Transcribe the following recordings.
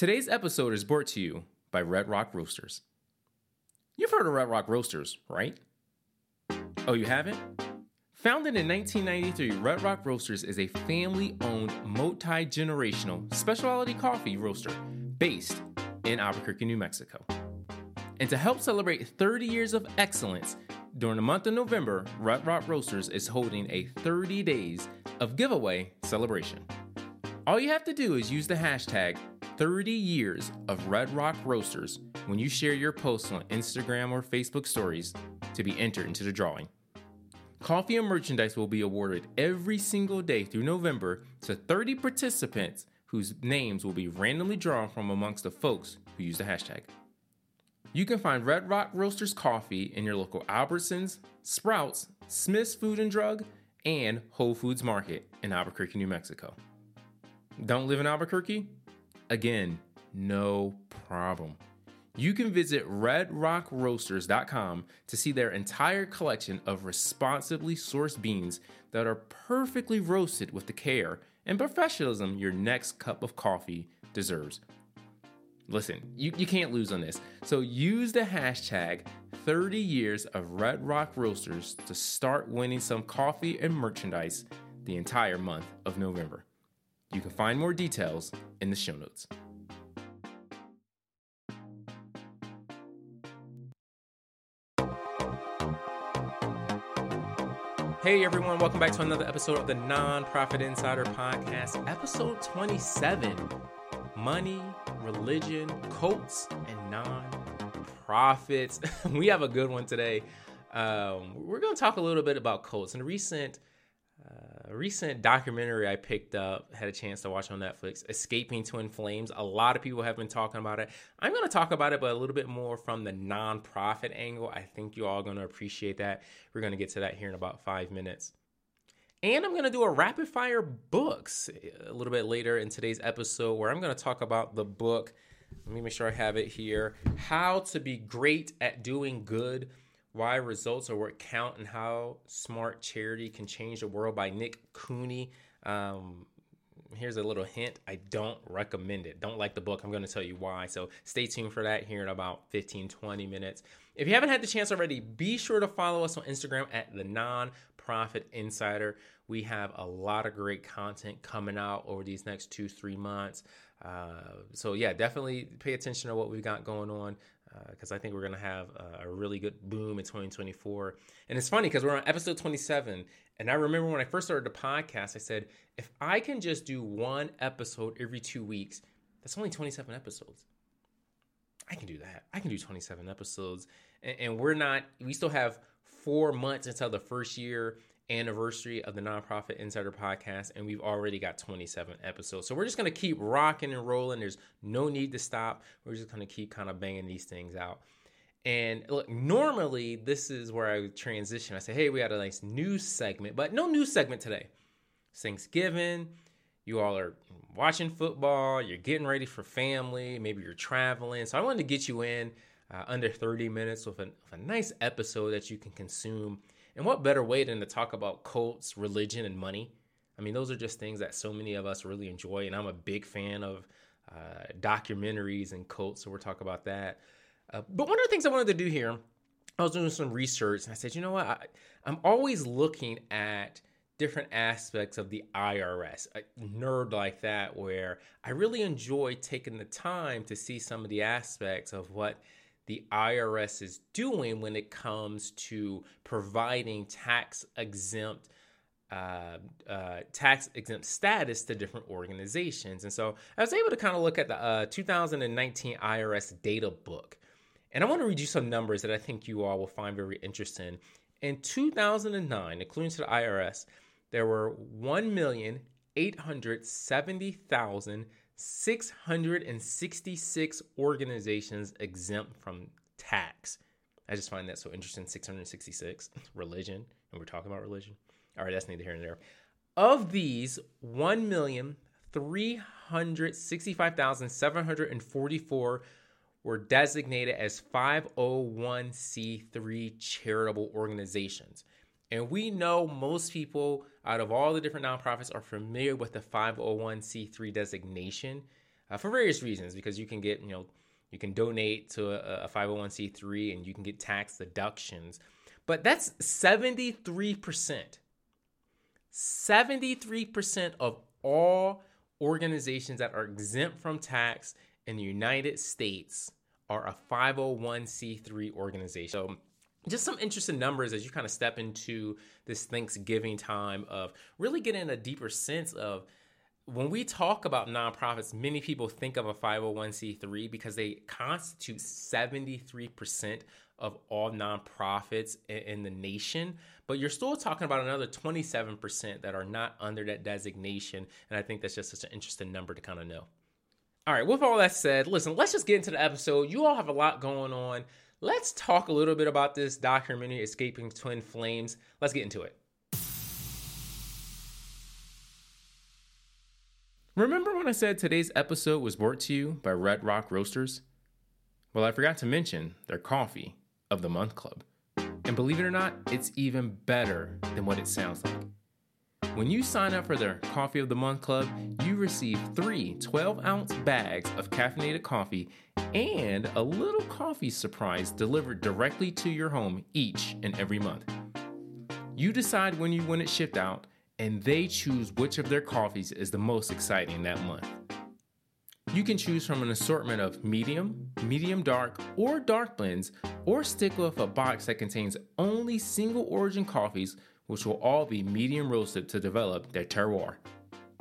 Today's episode is brought to you by Red Rock Roasters. You've heard of Red Rock Roasters, right? Oh, you haven't? Founded in 1993, Red Rock Roasters is a family owned, multi generational specialty coffee roaster based in Albuquerque, New Mexico. And to help celebrate 30 years of excellence, during the month of November, Red Rock Roasters is holding a 30 days of giveaway celebration. All you have to do is use the hashtag 30 years of Red Rock Roasters when you share your posts on Instagram or Facebook stories to be entered into the drawing. Coffee and merchandise will be awarded every single day through November to 30 participants whose names will be randomly drawn from amongst the folks who use the hashtag. You can find Red Rock Roasters coffee in your local Albertsons, Sprouts, Smith's Food and Drug, and Whole Foods Market in Albuquerque, New Mexico. Don't live in Albuquerque? Again, no problem. You can visit redrockroasters.com to see their entire collection of responsibly sourced beans that are perfectly roasted with the care and professionalism your next cup of coffee deserves. Listen, you, you can't lose on this. So use the hashtag 30 years of Red Rock Roasters to start winning some coffee and merchandise the entire month of November. You can find more details in the show notes. Hey everyone, welcome back to another episode of the Nonprofit Insider Podcast, episode 27 Money, Religion, Cults, and Non-Profits. we have a good one today. Um, we're going to talk a little bit about cults. In recent a recent documentary I picked up, had a chance to watch on Netflix, Escaping Twin Flames. A lot of people have been talking about it. I'm going to talk about it, but a little bit more from the nonprofit angle. I think you all are going to appreciate that. We're going to get to that here in about five minutes. And I'm going to do a rapid fire books uh, a little bit later in today's episode where I'm going to talk about the book. Let me make sure I have it here How to Be Great at Doing Good why Results Are What Count and How Smart Charity Can Change the World by Nick Cooney. Um, here's a little hint I don't recommend it. Don't like the book. I'm going to tell you why. So stay tuned for that here in about 15, 20 minutes. If you haven't had the chance already, be sure to follow us on Instagram at the Nonprofit Insider. We have a lot of great content coming out over these next two, three months. Uh, so, yeah, definitely pay attention to what we've got going on because uh, I think we're going to have a, a, really good boom in 2024. And it's funny because we're on episode 27. And I remember when I first started the podcast, I said, if I can just do one episode every two weeks, that's only 27 episodes. I can do that. I can do 27 episodes. And, and we're not, we still have four months until the first year anniversary of the Nonprofit Insider Podcast, and we've already got 27 episodes. So we're just going to keep rocking and rolling. There's no need to stop. We're just going to keep kind of banging these things out. And look, normally this is where I transition. I say, hey, we got a nice news segment, but no news segment today. It's Thanksgiving. You all are watching football. You're getting ready for family. Maybe you're traveling. So I wanted to get you in uh, under 30 minutes with with a nice episode that you can consume and what better way than to talk about cults, religion, and money? I mean, those are just things that so many of us really enjoy. And I'm a big fan of uh, documentaries and cults, so we'll talk about that. Uh, but one of the things I wanted to do here, I was doing some research and I said, you know what? I, I'm always looking at different aspects of the IRS, a nerd like that, where I really enjoy taking the time to see some of the aspects of what the IRS is doing when it comes to providing tax exempt uh, uh, tax exempt status to different organizations. And so I was able to kind of look at the uh, 2019 IRS data book. And I want to read you some numbers that I think you all will find very interesting. In 2009, according to the IRS, there were 1,870,000 666 organizations exempt from tax. I just find that so interesting. 666 religion, and we're talking about religion. All right, that's neither here nor there. Of these, 1,365,744 were designated as 501c3 charitable organizations. And we know most people out of all the different nonprofits are familiar with the 501c3 designation. uh, for various reasons because you can get, you know, you can donate to a, a 501c3 and you can get tax deductions. But that's 73%. 73% of all organizations that are exempt from tax in the United States are a 501c3 organization. So just some interesting numbers as you kind of step into this Thanksgiving time of really getting a deeper sense of when we talk about nonprofits, many people think of a 501c3 because they constitute 73% of all nonprofits in the nation. But you're still talking about another 27% that are not under that designation. And I think that's just such an interesting number to kind of know. All right, with all that said, listen, let's just get into the episode. You all have a lot going on. Let's talk a little bit about this documentary, Escaping Twin Flames. Let's get into it. Remember when I said today's episode was brought to you by Red Rock Roasters? Well, I forgot to mention their coffee of the month club. And believe it or not, it's even better than what it sounds like. When you sign up for their Coffee of the Month Club, you receive three 12 ounce bags of caffeinated coffee and a little coffee surprise delivered directly to your home each and every month. You decide when you want it shipped out, and they choose which of their coffees is the most exciting that month. You can choose from an assortment of medium, medium dark, or dark blends, or stick with a box that contains only single origin coffees which will all be medium roasted to develop their terroir.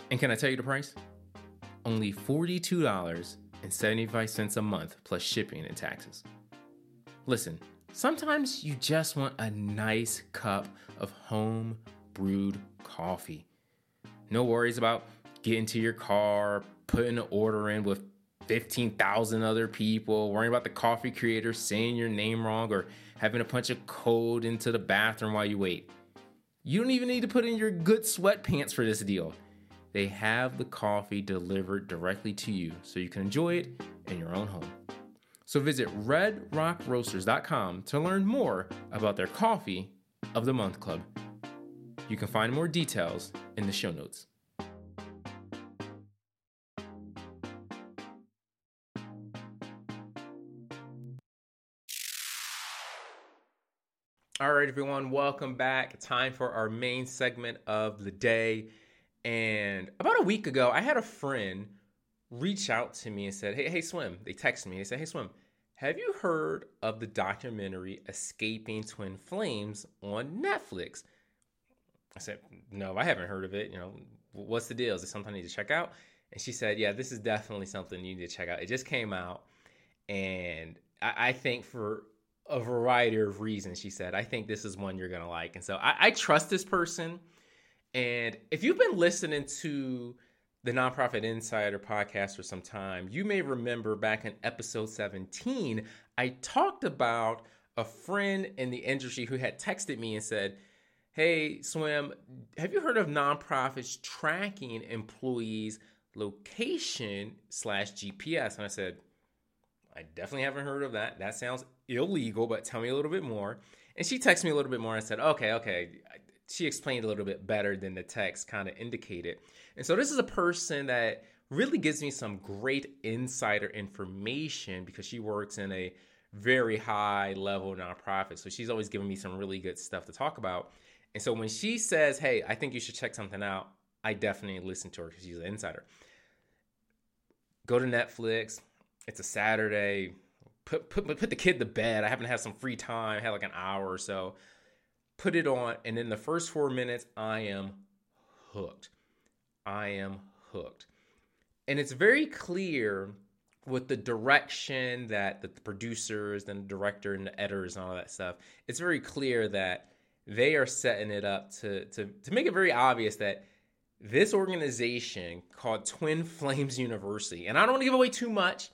And can I tell you the price? Only $42.75 a month plus shipping and taxes. Listen, sometimes you just want a nice cup of home brewed coffee. No worries about getting to your car, putting an order in with 15,000 other people, worrying about the coffee creator saying your name wrong, or having to punch a code into the bathroom while you wait. You don't even need to put in your good sweatpants for this deal. They have the coffee delivered directly to you so you can enjoy it in your own home. So visit redrockroasters.com to learn more about their Coffee of the Month Club. You can find more details in the show notes. All right, everyone, welcome back. Time for our main segment of the day. And about a week ago, I had a friend reach out to me and said, Hey, hey, Swim. They texted me. They said, Hey, Swim, have you heard of the documentary Escaping Twin Flames on Netflix? I said, No, I haven't heard of it. You know, what's the deal? Is it something I need to check out? And she said, Yeah, this is definitely something you need to check out. It just came out. And I, I think for a variety of reasons. She said, I think this is one you're going to like. And so I, I, trust this person. And if you've been listening to the Nonprofit Insider podcast for some time, you may remember back in episode 17, I talked about a friend in the industry who had texted me and said, Hey, Swim, have you heard of nonprofits tracking employees' location slash GPS? And I said, I definitely haven't heard of that. That sounds illegal, but tell me a little bit more. And she texted me a little bit more and said, okay, okay. She explained a little bit better than the text kind of indicated. And so this is a person that really gives me some great insider information because she works in a very high level nonprofit. So she's always giving me some really good stuff to talk about. And so when she says, hey, I think you should check something out, I definitely listen to her because she's an insider. Go to Netflix. It's a Saturday put, put put the kid to bed. I happen to have some free time, I had like an hour or so. Put it on, and in the first four minutes, I am hooked. I am hooked. And it's very clear with the direction that the producers and the director and the editors and all that stuff, it's very clear that they are setting it up to, to, to make it very obvious that this organization called Twin Flames University, and I don't want to give away too much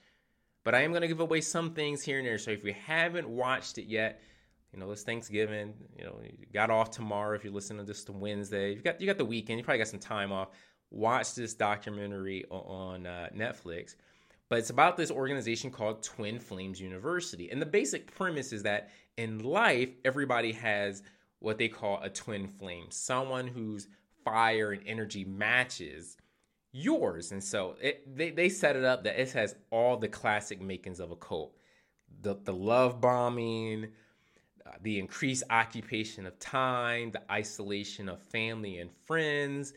but I am going to give away some things here and there. So if you haven't watched it yet, you know, it's Thanksgiving. You know, you got off tomorrow if you're listening to this to Wednesday. You got you got the weekend. You probably got some time off. Watch this documentary on uh, Netflix. But it's about this organization called Twin Flames University. And the basic premise is that in life, everybody has what they call a twin flame, someone whose fire and energy matches yours. And so it, they, they set it up that it has all the classic makings of a cult the, the love bombing, uh, the increased occupation of time, the isolation of family and friends.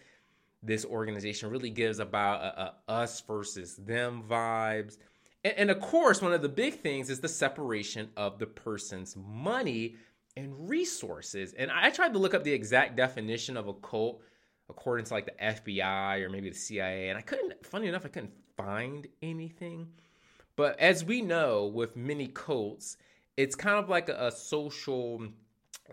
This organization really gives about a, a us versus them vibes. And, and of course, one of the big things is the separation of the person's money and resources. And I tried to look up the exact definition of a cult according to like the FBI or maybe the CIA, and I couldn't, funny enough, I couldn't find anything. But as we know, with many cults, it's kind of like a, a social,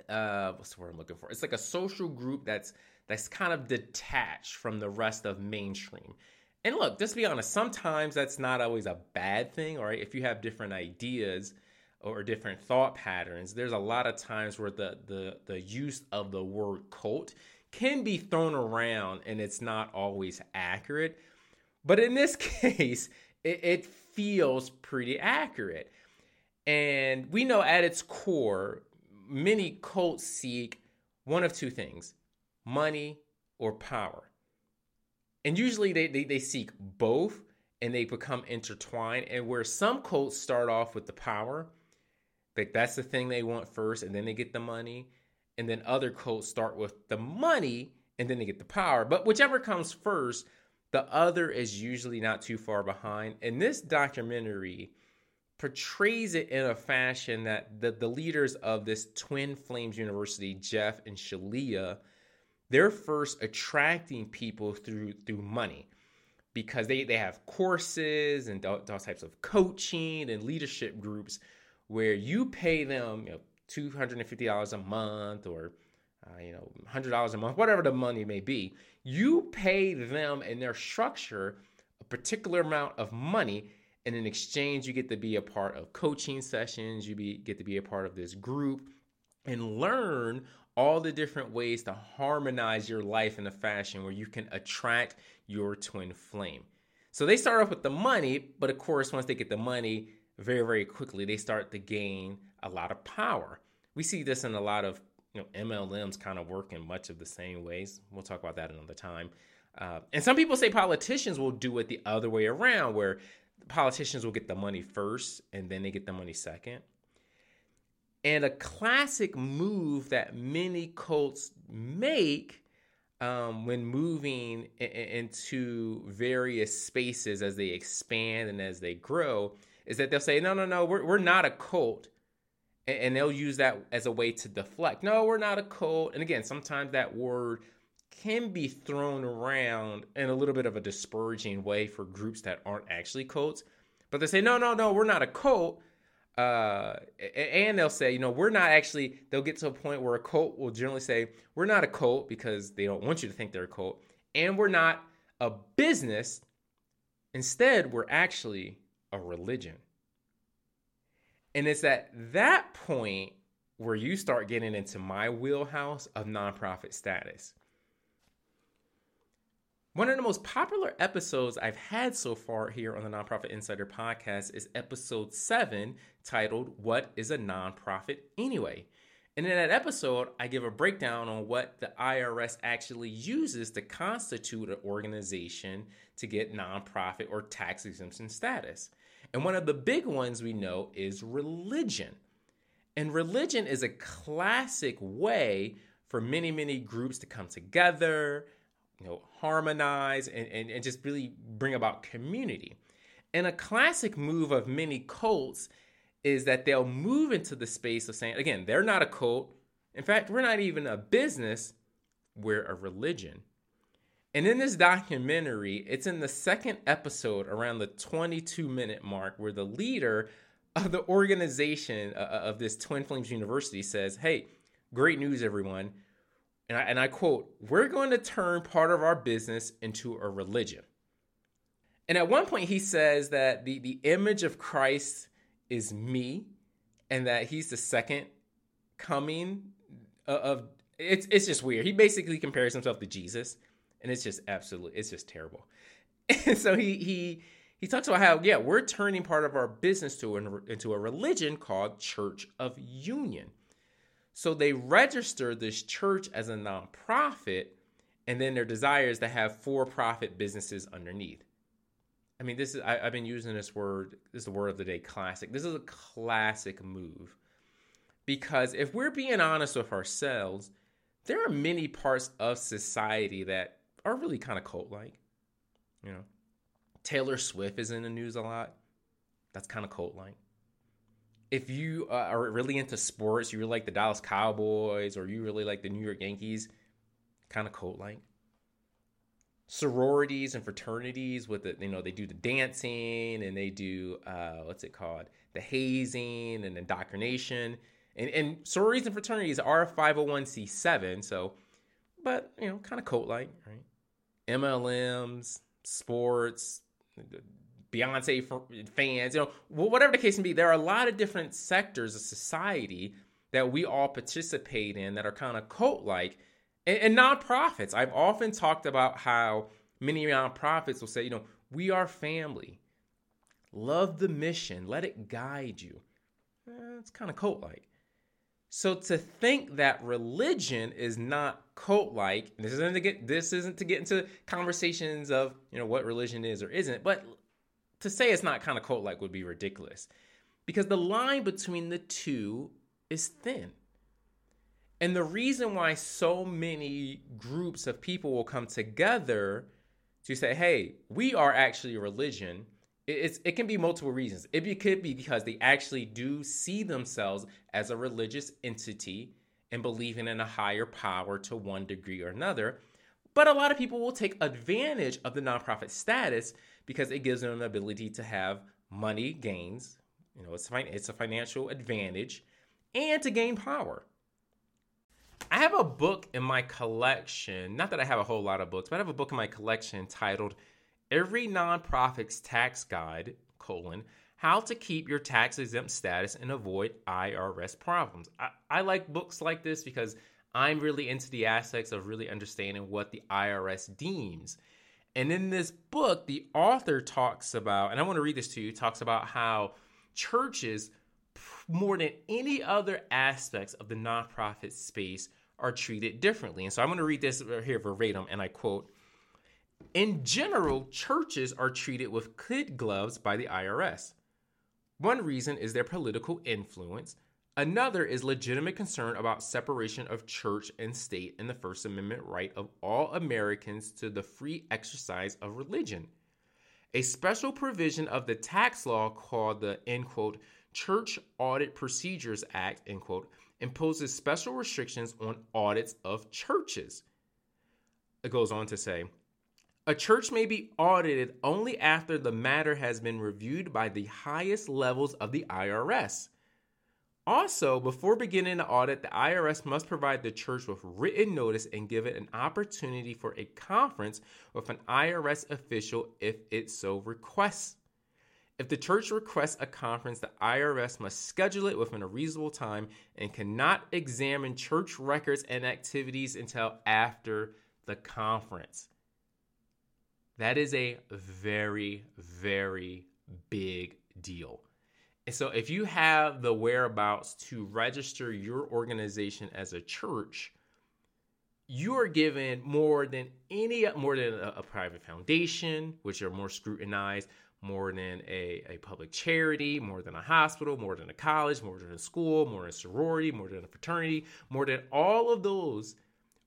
uh, what's the word I'm looking for? It's like a social group that's that's kind of detached from the rest of mainstream. And look, just be honest, sometimes that's not always a bad thing, all right? If you have different ideas or different thought patterns, there's a lot of times where the the the use of the word cult can be thrown around and it's not always accurate. But in this case, it, it feels pretty accurate. And we know at its core, many cults seek one of two things money or power. And usually they, they, they seek both and they become intertwined. And where some cults start off with the power, like that's the thing they want first, and then they get the money. And then other cults start with the money and then they get the power. But whichever comes first, the other is usually not too far behind. And this documentary portrays it in a fashion that the, the leaders of this Twin Flames University, Jeff and Shaleia, they're first attracting people through through money because they, they have courses and those types of coaching and leadership groups where you pay them you know, $250 a month or uh, you know, $100 a month, whatever the money may be, you pay them and their structure a particular amount of money. And in exchange, you get to be a part of coaching sessions, you be, get to be a part of this group and learn all the different ways to harmonize your life in a fashion where you can attract your twin flame. So they start off with the money, but of course, once they get the money, very, very quickly, they start to gain a lot of power. We see this in a lot of you know MLMs kind of work in much of the same ways. We'll talk about that another time. Uh, and some people say politicians will do it the other way around, where politicians will get the money first and then they get the money second. And a classic move that many cults make um, when moving into various spaces as they expand and as they grow is that they'll say, no, no, no, we're, we're not a cult and, and they'll use that as a way to deflect. No, we're not a cult. And again, sometimes that word can be thrown around in a little bit of a disparaging way for groups that aren't actually cults. But they say, no, no, no, we're not a cult. Uh, and they'll say, you know, we're not actually, they'll get to a point where a cult will generally say, we're not a cult because they don't want you to think they're a cult. And we're not a business. Instead, we're actually a religion. And it's at that point where you start getting into my wheelhouse of nonprofit status. One of the most popular episodes I've had so far here on the Nonprofit Insider podcast is episode seven, titled What is a Nonprofit Anyway? And in that episode, I give a breakdown on what the IRS actually uses to constitute an organization to get nonprofit or tax exemption status. And one of the big ones we know is religion. And religion is a classic way for many, many groups to come together, you know, harmonize and, and, and just really bring about community. And a classic move of many cults is that they'll move into the space of saying, again, they're not a cult. In fact, we're not even a business, we're a religion. And in this documentary, it's in the second episode around the 22 minute mark where the leader of the organization uh, uh, of this Twin Flames University says, Hey, great news, everyone. And I, and I quote, We're going to turn part of our business into a religion. And at one point, he says that the, the image of Christ is me and that he's the second coming of, of it's, it's just weird. He basically compares himself to Jesus and it's just absolutely it's just terrible. And so he he he talks about how yeah we're turning part of our business to an, into a religion called Church of Union. So they register this church as a nonprofit, and then their desire is to have for-profit businesses underneath. I mean, this is I, have been using this word. This is the word of the day. Classic. This is a classic move because if we're being honest with ourselves, there are many parts of society that are really kind of cult-like. You know, Taylor Swift is in the news a lot. That's kind of cult-like. If you uh, are really into sports, you really like the Dallas Cowboys, or you really like the New York Yankees, kind of cult-like sororities and fraternities with the you know they do the dancing and they do uh, what's it called the hazing and indoctrination and, and sororities and fraternities are 501c7 so but you know kind of cult like right mlms sports beyonce fans you know whatever the case may be there are a lot of different sectors of society that we all participate in that are kind of cult like and, and nonprofits. I've often talked about how many nonprofits will say, you know, we are family. Love the mission. Let it guide you. Eh, it's kind of cult like. So to think that religion is not cult like, this isn't to get this isn't to get into conversations of you know what religion is or isn't, but to say it's not kind of cult like would be ridiculous. Because the line between the two is thin. And the reason why so many groups of people will come together to say, hey, we are actually a religion, it's, it can be multiple reasons. It could be because they actually do see themselves as a religious entity and believing in a higher power to one degree or another. But a lot of people will take advantage of the nonprofit status because it gives them the ability to have money gains. You know, it's, it's a financial advantage and to gain power. I have a book in my collection. Not that I have a whole lot of books, but I have a book in my collection titled "Every Nonprofit's Tax Guide: colon How to Keep Your Tax Exempt Status and Avoid IRS Problems." I, I like books like this because I'm really into the aspects of really understanding what the IRS deems. And in this book, the author talks about, and I want to read this to you, talks about how churches more than any other aspects of the nonprofit space are treated differently. And so I'm going to read this here verbatim, and I quote In general, churches are treated with kid gloves by the IRS. One reason is their political influence. Another is legitimate concern about separation of church and state and the First Amendment right of all Americans to the free exercise of religion. A special provision of the tax law called the end quote Church Audit Procedures Act, end quote, imposes special restrictions on audits of churches. It goes on to say, a church may be audited only after the matter has been reviewed by the highest levels of the IRS. Also, before beginning the audit, the IRS must provide the church with written notice and give it an opportunity for a conference with an IRS official if it so requests. If the church requests a conference, the IRS must schedule it within a reasonable time and cannot examine church records and activities until after the conference. That is a very, very big deal. And so, if you have the whereabouts to register your organization as a church, you are given more than any more than a, a private foundation, which are more scrutinized, more than a, a public charity, more than a hospital, more than a college, more than a school, more than a sorority, more than a fraternity, more than all of those,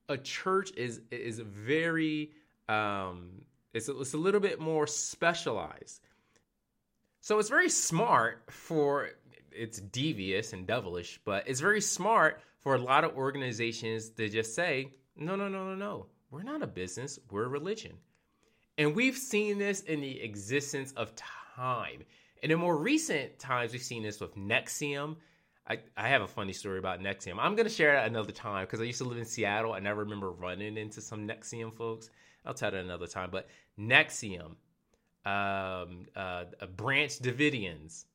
a church is is very um, it's a, it's a little bit more specialized. So it's very smart for it's devious and devilish, but it's very smart for a lot of organizations to just say, no, no, no, no, no. We're not a business, we're a religion. And we've seen this in the existence of time. And in more recent times, we've seen this with NXIVM. I, have a funny story about NXIVM. I'm going to share it another time because I used to live in Seattle and I remember running into some NXIVM folks. I'll tell that another time. But NXIVM, um, uh, Branch Davidians,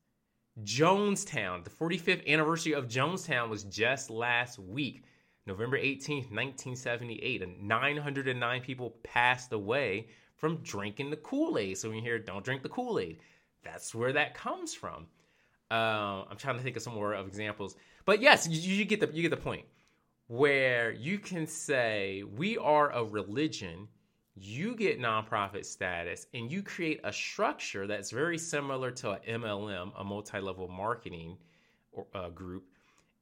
Jonestown, the 45th anniversary of Jonestown was just last week, November 18th, 1978. And 909 people passed away from drinking the Kool Aid. So when you hear "Don't drink the Kool Aid," that's where that comes from. Uh, I'm trying to think of some more of examples, but yes, you, you get the you get the point. where you can say, We are a religion, you get nonprofit status, and you create a structure that's very similar to an MLM, a multi level marketing uh, group,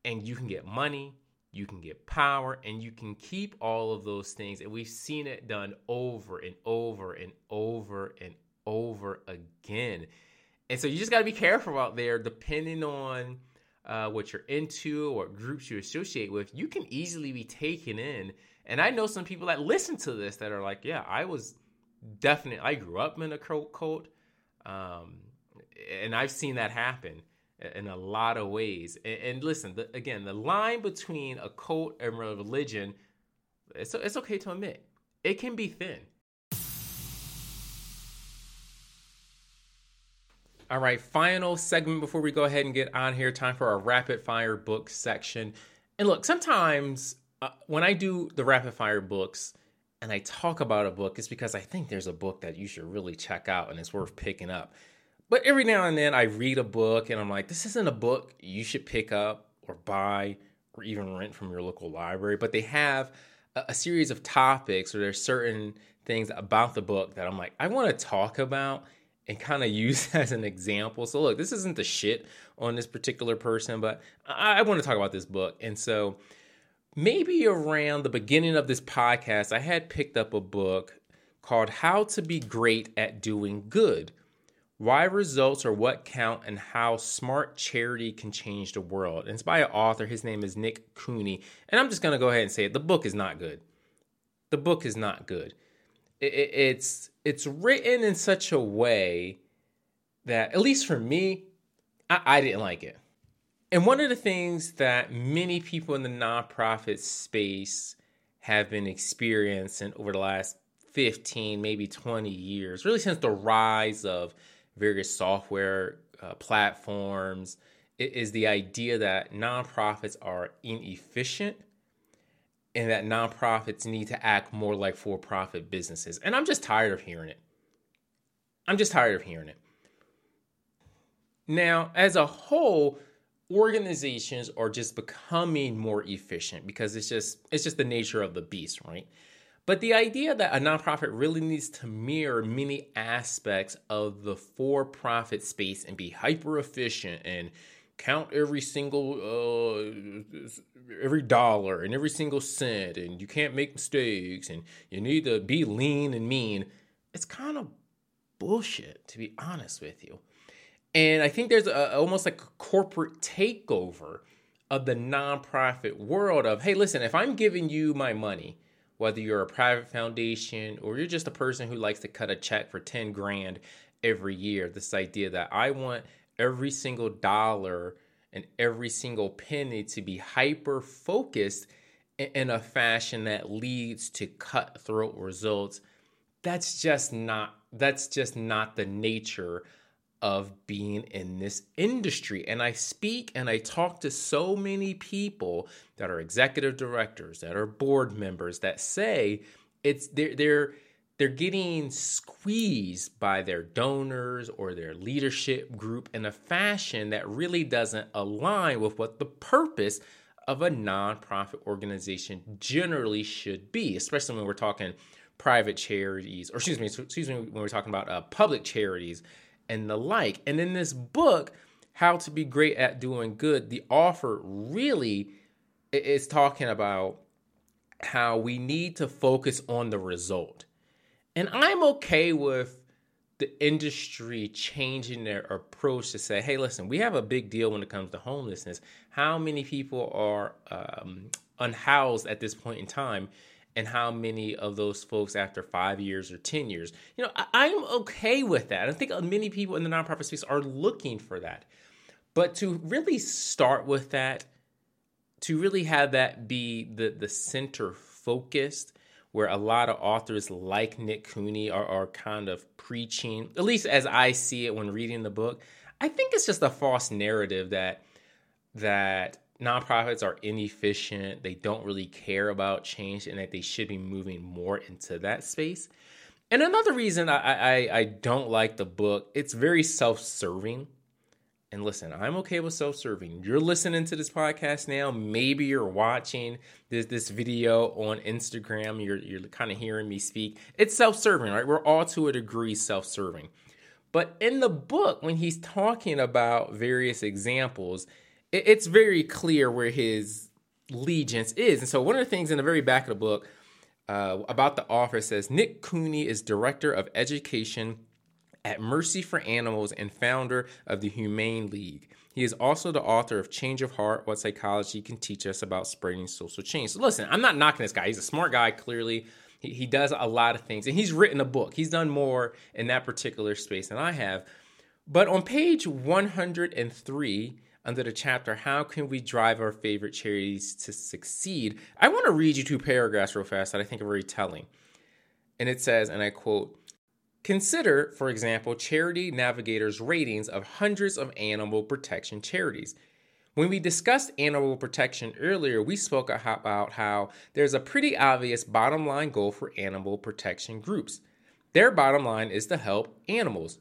and you can get money, you can get power, and you can keep all of those things. And we've seen it done over and over and over and over again. And so you just got to be careful out there, depending on uh, what you're into or groups you associate with. You can easily be taken in. And I know some people that listen to this that are like, yeah, I was definitely, I grew up in a cult. Um, and I've seen that happen in a lot of ways. And, and listen, the, again, the line between a cult and religion, it's, it's okay to admit, it can be thin. All right, final segment before we go ahead and get on here. Time for our rapid fire book section. And look, sometimes uh, when I do the rapid fire books and I talk about a book, it's because I think there's a book that you should really check out and it's worth picking up. But every now and then I read a book and I'm like, this isn't a book you should pick up or buy or even rent from your local library. But they have a, a series of topics or there's certain things about the book that I'm like, I want to talk about and kind of use as an example. So, look, this isn't the shit on this particular person, but I, I want to talk about this book. And so, maybe around the beginning of this podcast, I had picked up a book called How to Be Great at Doing Good Why Results Are What Count and How Smart Charity Can Change the World. And it's by an author. His name is Nick Cooney. And I'm just going to go ahead and say it the book is not good. The book is not good it, it's it's written in such a way that at least for me, I, I didn't like it. And one of the things that many people in the nonprofit space have been experiencing over the last 15, maybe 20 years, really since the rise of various software uh, platforms, is the idea that nonprofits are inefficient and that nonprofits need to act more like for profit businesses. And I'm just tired of hearing it. I'm just tired of hearing it. Now, as a whole, organizations are just becoming more efficient because it's just it's just the nature of the beast, right? But the idea that a nonprofit really needs to mirror many aspects of the for-profit space and be hyper efficient and count every single uh, every dollar and every single cent and you can't make mistakes and you need to be lean and mean. It's kind of bullshit to be honest with you. And i think there's a, almost like a corporate takeover of the nonprofit world of hey listen if i'm giving you my money whether you're a private foundation or you're just a person who likes to cut a check for 10 grand every year this idea that i want every single dollar and every single penny to be hyper focused in a fashion that leads to cutthroat results. That's just not that's just not the nature of being in this industry. And i speak and i talk to so many people that are executive directors that are board members that say it's they're they're they're getting squeezed by their donors or their leadership group in a fashion that really doesn't align with what the purpose of a nonprofit organization generally should be, especially when we're talking private charities, or excuse me, excuse me, when we're talking about uh, public charities and the like. And in this book, How to Be Great at Doing Good, the author really is talking about how we need to focus on the result and I'm okay with the industry changing their approach to say, hey, listen, we have a big deal when it comes to homelessness. How many people are um, unhoused at this point in time? And how many of those folks after five years or 10 years? You know, I- am okay with that. I think many people in the nonprofit space are looking for that. But to really start with that, to really have that be the, the center focused, where a lot of authors like Nick Cooney are, are kind of preaching, at least as I see it when reading the book. I think it's just a false narrative that that nonprofits are inefficient, they don't really care about change, and that they should be moving more into that space. And another reason I, I, I don't like the book, it's very self-serving. And listen, I'm okay with self-serving. You're listening to this podcast now. Maybe you're watching this this video on Instagram. You're you're kind of hearing me speak. It's self-serving, right? We're all to a degree self-serving. But in the book, when he's talking about various examples, it, it's very clear where his allegiance is. And so one of the things in the very back of the book uh, about the author says Nick Cooney is director of education at Mercy for Animals and founder of the Humane League. He is also the author of Change of Heart What Psychology Can Teach Us About Spreading Social Change. So, listen, I'm not knocking this guy. He's a smart guy, clearly. He, he does a lot of things, and he's written a book. He's done more in that particular space than I have. But on page 103, under the chapter, How Can We Drive Our Favorite Charities to Succeed? I want to read you two paragraphs real fast that I think are very telling. And it says, and I quote, Consider, for example, Charity Navigator's ratings of hundreds of animal protection charities. When we discussed animal protection earlier, we spoke about how there's a pretty obvious bottom line goal for animal protection groups. Their bottom line is to help animals.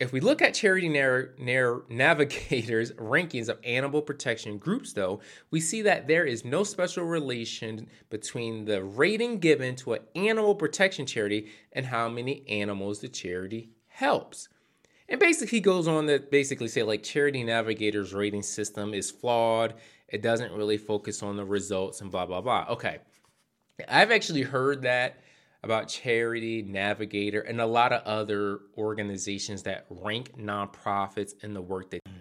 If we look at Charity Navigator's rankings of animal protection groups, though, we see that there is no special relation between the rating given to an animal protection charity and how many animals the charity helps. And basically, he goes on to basically say, like, Charity Navigator's rating system is flawed. It doesn't really focus on the results and blah, blah, blah. Okay. I've actually heard that about Charity, Navigator, and a lot of other organizations that rank nonprofits in the work they do.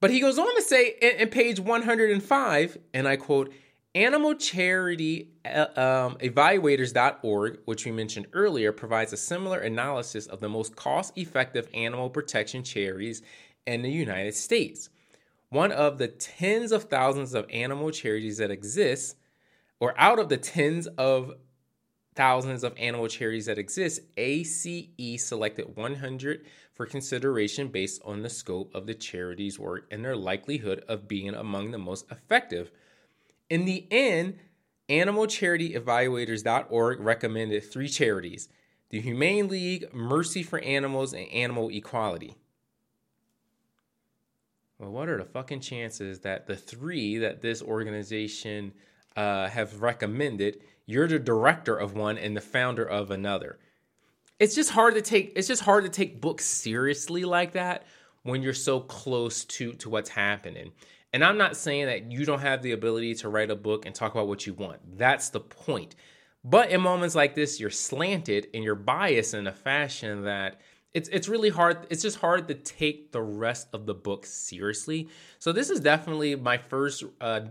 But he goes on to say in, in page 105, and I quote, Animal Charity uh, um, Evaluators.org, which we mentioned earlier, provides a similar analysis of the most cost effective animal protection charities in the United States. One of the tens of thousands of animal charities that exist, or out of the tens of thousands of animal charities that exist, ACE selected 100 for consideration based on the scope of the charity's work and their likelihood of being among the most effective. In the end, AnimalCharityEvaluators.org recommended three charities the Humane League, Mercy for Animals, and Animal Equality. Well, what are the fucking chances that the three that this organization uh, have recommended you're the director of one and the founder of another. It's just hard to take it's just hard to take books seriously like that when you're so close to to what's happening. And I'm not saying that you don't have the ability to write a book and talk about what you want. That's the point. But in moments like this, you're slanted and you're biased in a fashion that it's it's really hard. It's just hard to take the rest of the book seriously. So this is definitely my first uh,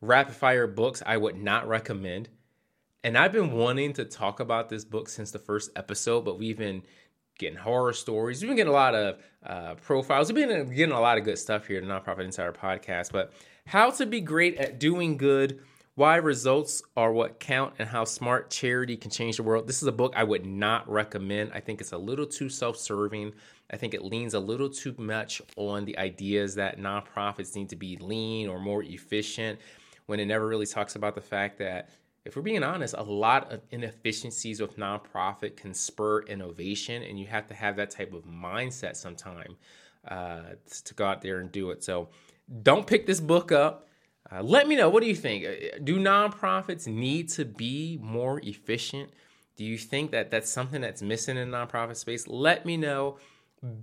rapid fire books I would not recommend. And I've been wanting to talk about this book since the first episode, but we've been getting horror stories. We've been getting a lot of uh, profiles. We've been getting a lot of good stuff here, the Nonprofit Insider podcast. But how to be great at doing good, why results are what count, and how smart charity can change the world. This is a book I would not recommend. I think it's a little too self serving. I think it leans a little too much on the ideas that nonprofits need to be lean or more efficient when it never really talks about the fact that if we're being honest, a lot of inefficiencies with nonprofit can spur innovation, and you have to have that type of mindset sometime uh, to go out there and do it. So, don't pick this book up. Uh, let me know. What do you think? Do nonprofits need to be more efficient? Do you think that that's something that's missing in the nonprofit space? Let me know.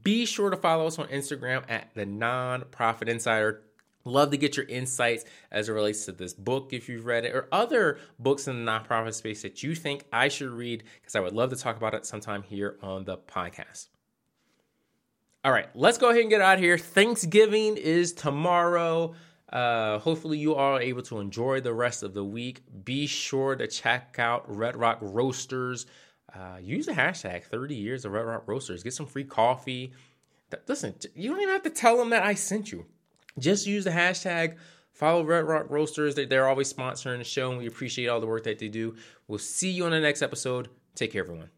Be sure to follow us on Instagram at the Nonprofit Insider. Love to get your insights as it relates to this book if you've read it or other books in the nonprofit space that you think I should read because I would love to talk about it sometime here on the podcast. All right, let's go ahead and get out of here. Thanksgiving is tomorrow. Uh, hopefully, you are able to enjoy the rest of the week. Be sure to check out Red Rock Roasters. Uh, use the hashtag 30 years of Red Rock Roasters. Get some free coffee. Listen, you don't even have to tell them that I sent you just use the hashtag follow red rock roasters. They're always sponsoring the show and we appreciate all the work that they do. We'll see you on the next episode. Take care everyone